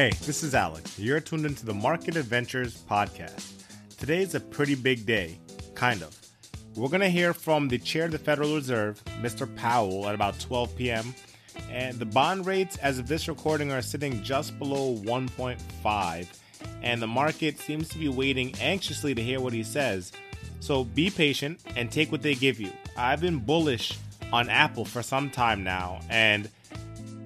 Hey, this is Alex. You're tuned into the Market Adventures podcast. Today is a pretty big day, kind of. We're going to hear from the chair of the Federal Reserve, Mr. Powell, at about 12 p.m. And the bond rates, as of this recording, are sitting just below 1.5. And the market seems to be waiting anxiously to hear what he says. So be patient and take what they give you. I've been bullish on Apple for some time now. And,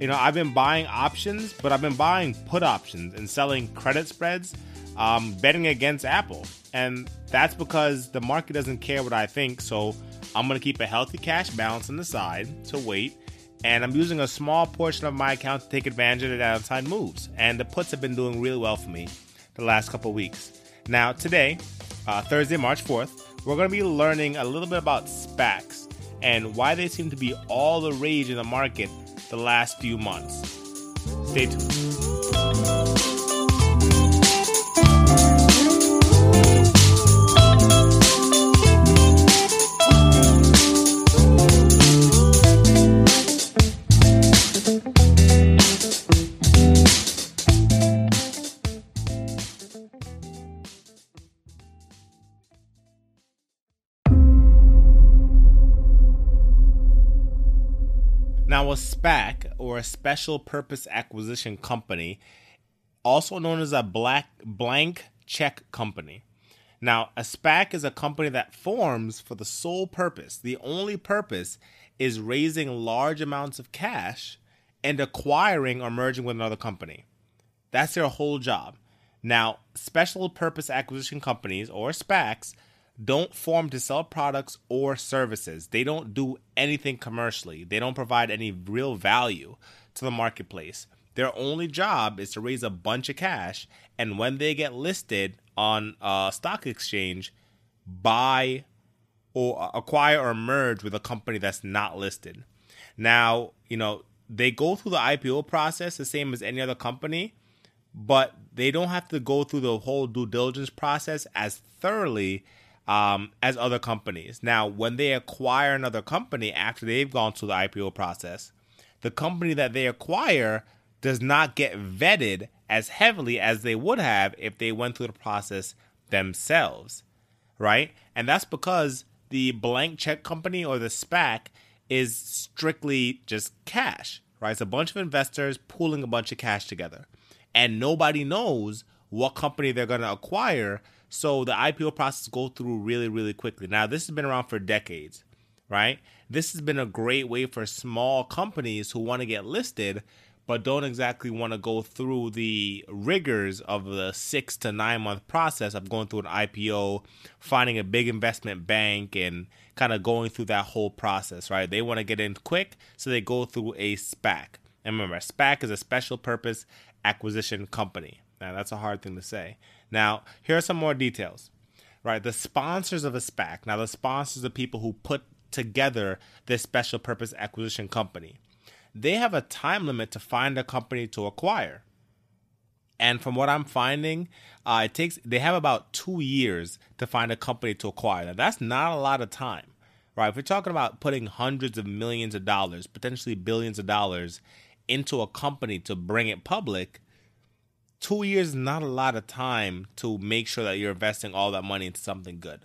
you know, I've been buying options, but I've been buying put options and selling credit spreads, um, betting against Apple. And that's because the market doesn't care what I think. So I'm going to keep a healthy cash balance on the side to wait. And I'm using a small portion of my account to take advantage of the downside moves. And the puts have been doing really well for me the last couple weeks. Now, today, uh, Thursday, March 4th, we're going to be learning a little bit about SPACs and why they seem to be all the rage in the market the last few months. Stay tuned. Now, a SPAC, or a Special Purpose Acquisition Company, also known as a black blank check company. Now, a SPAC is a company that forms for the sole purpose, the only purpose is raising large amounts of cash and acquiring or merging with another company. That's their whole job. Now, special purpose acquisition companies or SPACs don't form to sell products or services. They don't do anything commercially. They don't provide any real value to the marketplace. Their only job is to raise a bunch of cash, and when they get listed on a stock exchange, buy or acquire or merge with a company that's not listed. Now, you know, they go through the IPO process the same as any other company, but they don't have to go through the whole due diligence process as thoroughly um, as other companies. Now, when they acquire another company after they've gone through the IPO process, the company that they acquire does not get vetted as heavily as they would have if they went through the process themselves, right? And that's because the blank check company or the SPAC is strictly just cash, right? It's a bunch of investors pooling a bunch of cash together. And nobody knows what company they're going to acquire so the IPO process go through really, really quickly. Now, this has been around for decades, right? This has been a great way for small companies who want to get listed but don't exactly want to go through the rigors of the six to nine month process of going through an IPO, finding a big investment bank, and kind of going through that whole process, right? They want to get in quick, so they go through a SPAC. And remember, SPAC is a special purpose acquisition company. Now, that's a hard thing to say. Now, here are some more details. Right, the sponsors of a SPAC. Now, the sponsors are people who put together this special purpose acquisition company. They have a time limit to find a company to acquire. And from what I'm finding, uh, it takes they have about two years to find a company to acquire. Now, that's not a lot of time, right? If we're talking about putting hundreds of millions of dollars, potentially billions of dollars, into a company to bring it public, two years is not a lot of time to make sure that you're investing all that money into something good.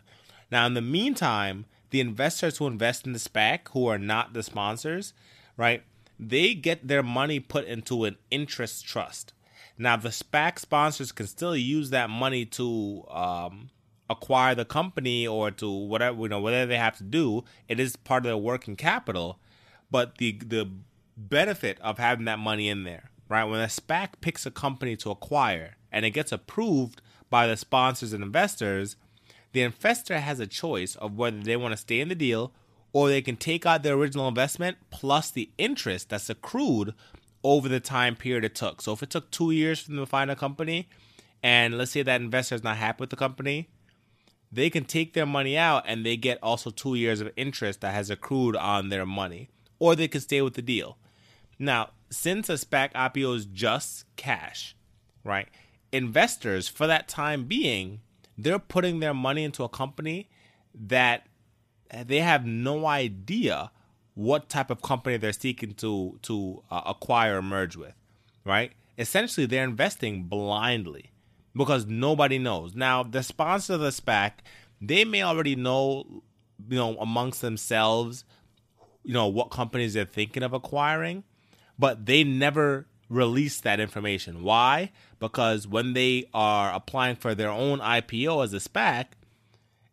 Now, in the meantime, the investors who invest in the SPAC, who are not the sponsors, right, they get their money put into an interest trust. Now, the SPAC sponsors can still use that money to um, acquire the company or to whatever you know whatever they have to do. It is part of their working capital, but the the benefit of having that money in there right? When a SPAC picks a company to acquire and it gets approved by the sponsors and investors, the investor has a choice of whether they want to stay in the deal or they can take out their original investment plus the interest that's accrued over the time period it took. So if it took two years for them to find a company, and let's say that investor is not happy with the company, they can take their money out and they get also two years of interest that has accrued on their money, or they can stay with the deal. Now, since a SPAC IPO is just cash, right? Investors, for that time being, they're putting their money into a company that they have no idea what type of company they're seeking to to uh, acquire or merge with, right? essentially they're investing blindly because nobody knows. Now, the sponsor of the SPAC, they may already know, you know, amongst themselves, you know, what companies they're thinking of acquiring, but they never release that information. Why? Because when they are applying for their own IPO as a SPAC,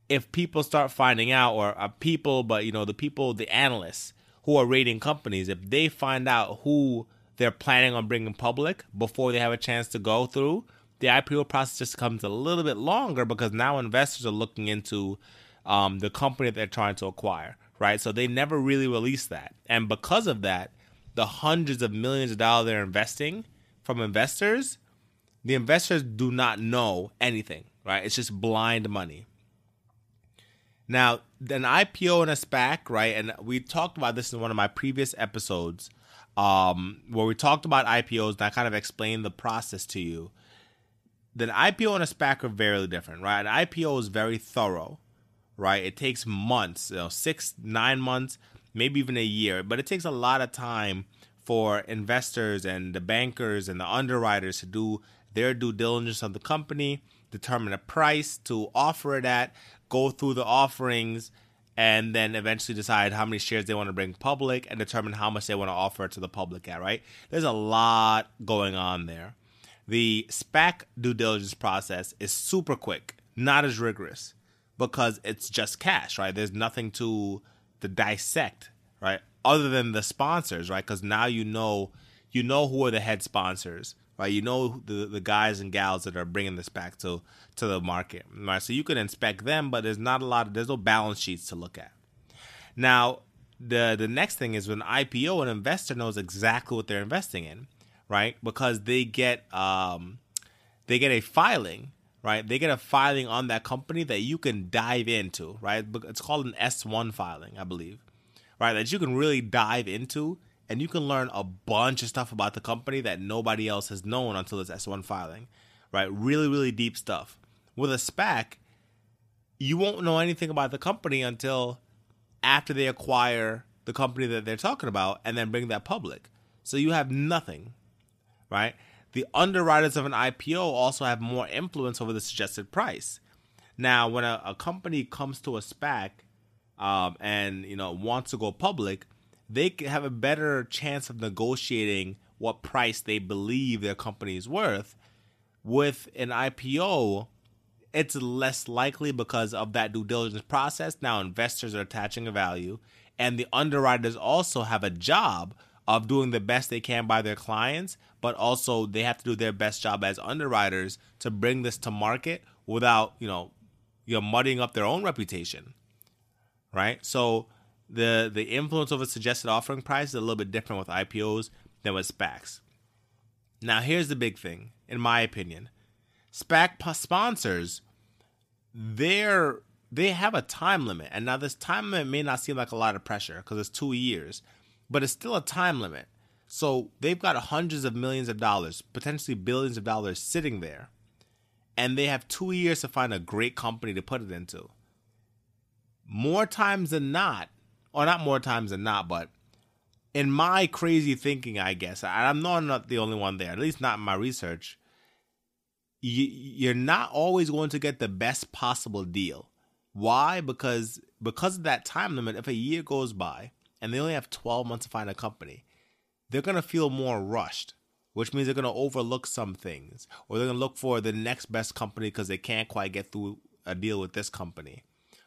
if people start finding out, or uh, people, but you know, the people, the analysts who are rating companies, if they find out who they're planning on bringing public before they have a chance to go through, the IPO process just comes a little bit longer because now investors are looking into um, the company that they're trying to acquire, right? So they never really release that. And because of that, the hundreds of millions of dollars they're investing from investors, the investors do not know anything, right? It's just blind money. Now, an IPO and a SPAC, right? And we talked about this in one of my previous episodes, um, where we talked about IPOs and I kind of explained the process to you. Then IPO and a SPAC are very different, right? An IPO is very thorough, right? It takes months, you know, six, nine months, maybe even a year, but it takes a lot of time for investors and the bankers and the underwriters to do their due diligence on the company, determine a price to offer it at, go through the offerings, and then eventually decide how many shares they want to bring public and determine how much they want to offer to the public at, right? There's a lot going on there. The SPAC due diligence process is super quick, not as rigorous because it's just cash, right? There's nothing to to dissect, right? Other than the sponsors, right? Because now you know you know who are the head sponsors, right? You know the the guys and gals that are bringing this back to to the market, right? So you can inspect them, but there's not a lot of there's no balance sheets to look at. Now, the the next thing is when IPO, an investor knows exactly what they're investing in, right? Because they get um they get a filing right? They get a filing on that company that you can dive into, right? It's called an S1 filing, I believe, right? That you can really dive into and you can learn a bunch of stuff about the company that nobody else has known until this S1 filing, right? Really, really deep stuff. With a SPAC, you won't know anything about the company until after they acquire the company that they're talking about and then bring that public. So you have nothing, right? The underwriters of an IPO also have more influence over the suggested price. Now, when a, a company comes to a SPAC um, and you know wants to go public, they have a better chance of negotiating what price they believe their company is worth. With an IPO, it's less likely because of that due diligence process. Now, investors are attaching a value, and the underwriters also have a job of doing the best they can by their clients, but also they have to do their best job as underwriters to bring this to market without, you know, you know, muddying up their own reputation. Right? So the the influence of a suggested offering price is a little bit different with IPOs than with SPACs. Now, here's the big thing, in my opinion. SPAC sponsors, they're they have a time limit, and now this time limit may not seem like a lot of pressure because it's two years but it's still a time limit. So they've got hundreds of millions of dollars, potentially billions of dollars sitting there, and they have two years to find a great company to put it into. More times than not, or not more times than not, but in my crazy thinking, I guess, I'm not not the only one there, at least not in my research, you're not always going to get the best possible deal. Why? Because because of that time limit, if a year goes by and they only have 12 months to find a company, they're going to feel more rushed, which means they're going to overlook some things or they're going to look for the next best company because they can't quite get through a deal with this company,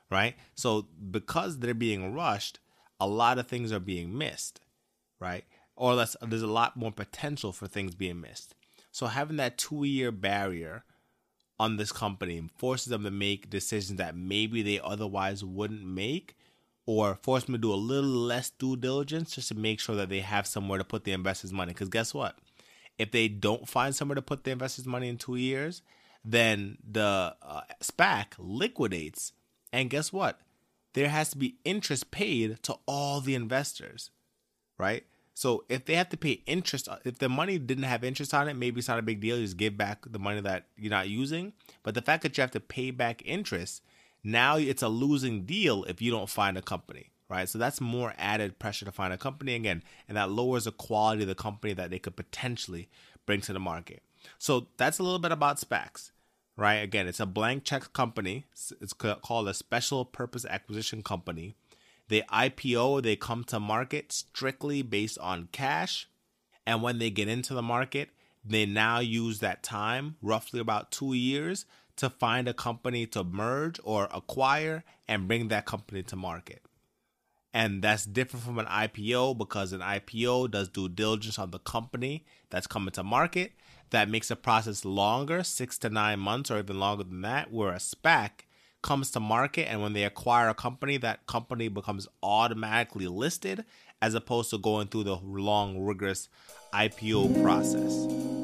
right? So because they're being rushed, a lot of things are being missed, right? Or less, there's a lot more potential for things being missed. So having that two year barrier on this company forces them to make decisions that maybe they otherwise wouldn't make or force them to do a little less due diligence just to make sure that they have somewhere to put the investors' money. Because guess what? If they don't find somewhere to put the investors' money in two years, then the uh, SPAC liquidates. And guess what? There has to be interest paid to all the investors, right? So if they have to pay interest, uh, if the money didn't have interest on it, maybe it's not a big deal. You just give back the money that you're not using. But the fact that you have to pay back interest now it's a losing deal if you don't find a company, right? So that's more added pressure to find a company again, and that lowers the quality of the company that they could potentially bring to the market. So that's a little bit about SPACs, right? Again, it's a blank check company. It's called a special purpose acquisition company. They IPO, they come to market strictly based on cash. And when they get into the market, they now use that time, roughly about two years, to find a company to merge or acquire and bring that company to market. And that's different from an IPO because an IPO does due diligence on the company that's coming to market. That makes the process longer, six to nine months or even longer than that, where a SPAC comes to market and when they acquire a company, that company becomes automatically listed as opposed to going through the long, rigorous IPO process.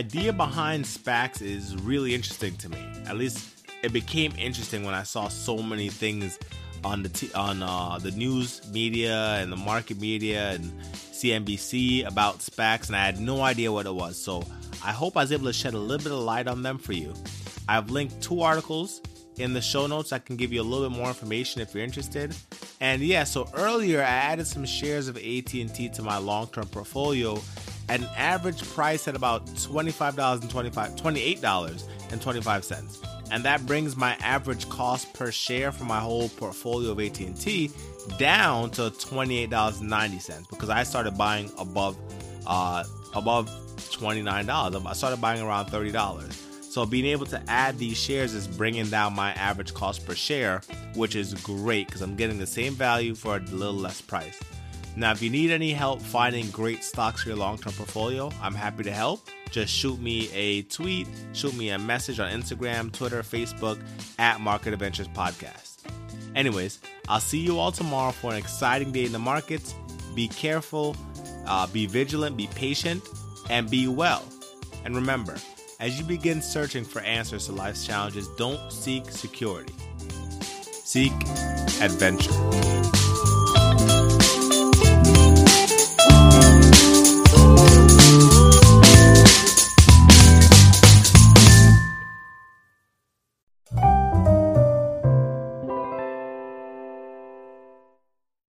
Idea behind SPACs is really interesting to me. At least it became interesting when I saw so many things on the t- on uh, the news media and the market media and CNBC about SPACs, and I had no idea what it was. So I hope I was able to shed a little bit of light on them for you. I've linked two articles in the show notes. I can give you a little bit more information if you're interested. And yeah, so earlier I added some shares of AT&T to my long-term portfolio at an average price at about $25.25, $28.25. And that brings my average cost per share for my whole portfolio of AT&T down to $28.90 because I started buying above uh, above $29. I started buying around $30. So being able to add these shares is bringing down my average cost per share, which is great because I'm getting the same value for a little less price. Now, if you need any help finding great stocks for your long term portfolio, I'm happy to help. Just shoot me a tweet, shoot me a message on Instagram, Twitter, Facebook at Market Adventures Podcast. Anyways, I'll see you all tomorrow for an exciting day in the markets. Be careful, uh, be vigilant, be patient, and be well. And remember, as you begin searching for answers to life's challenges, don't seek security, seek adventure.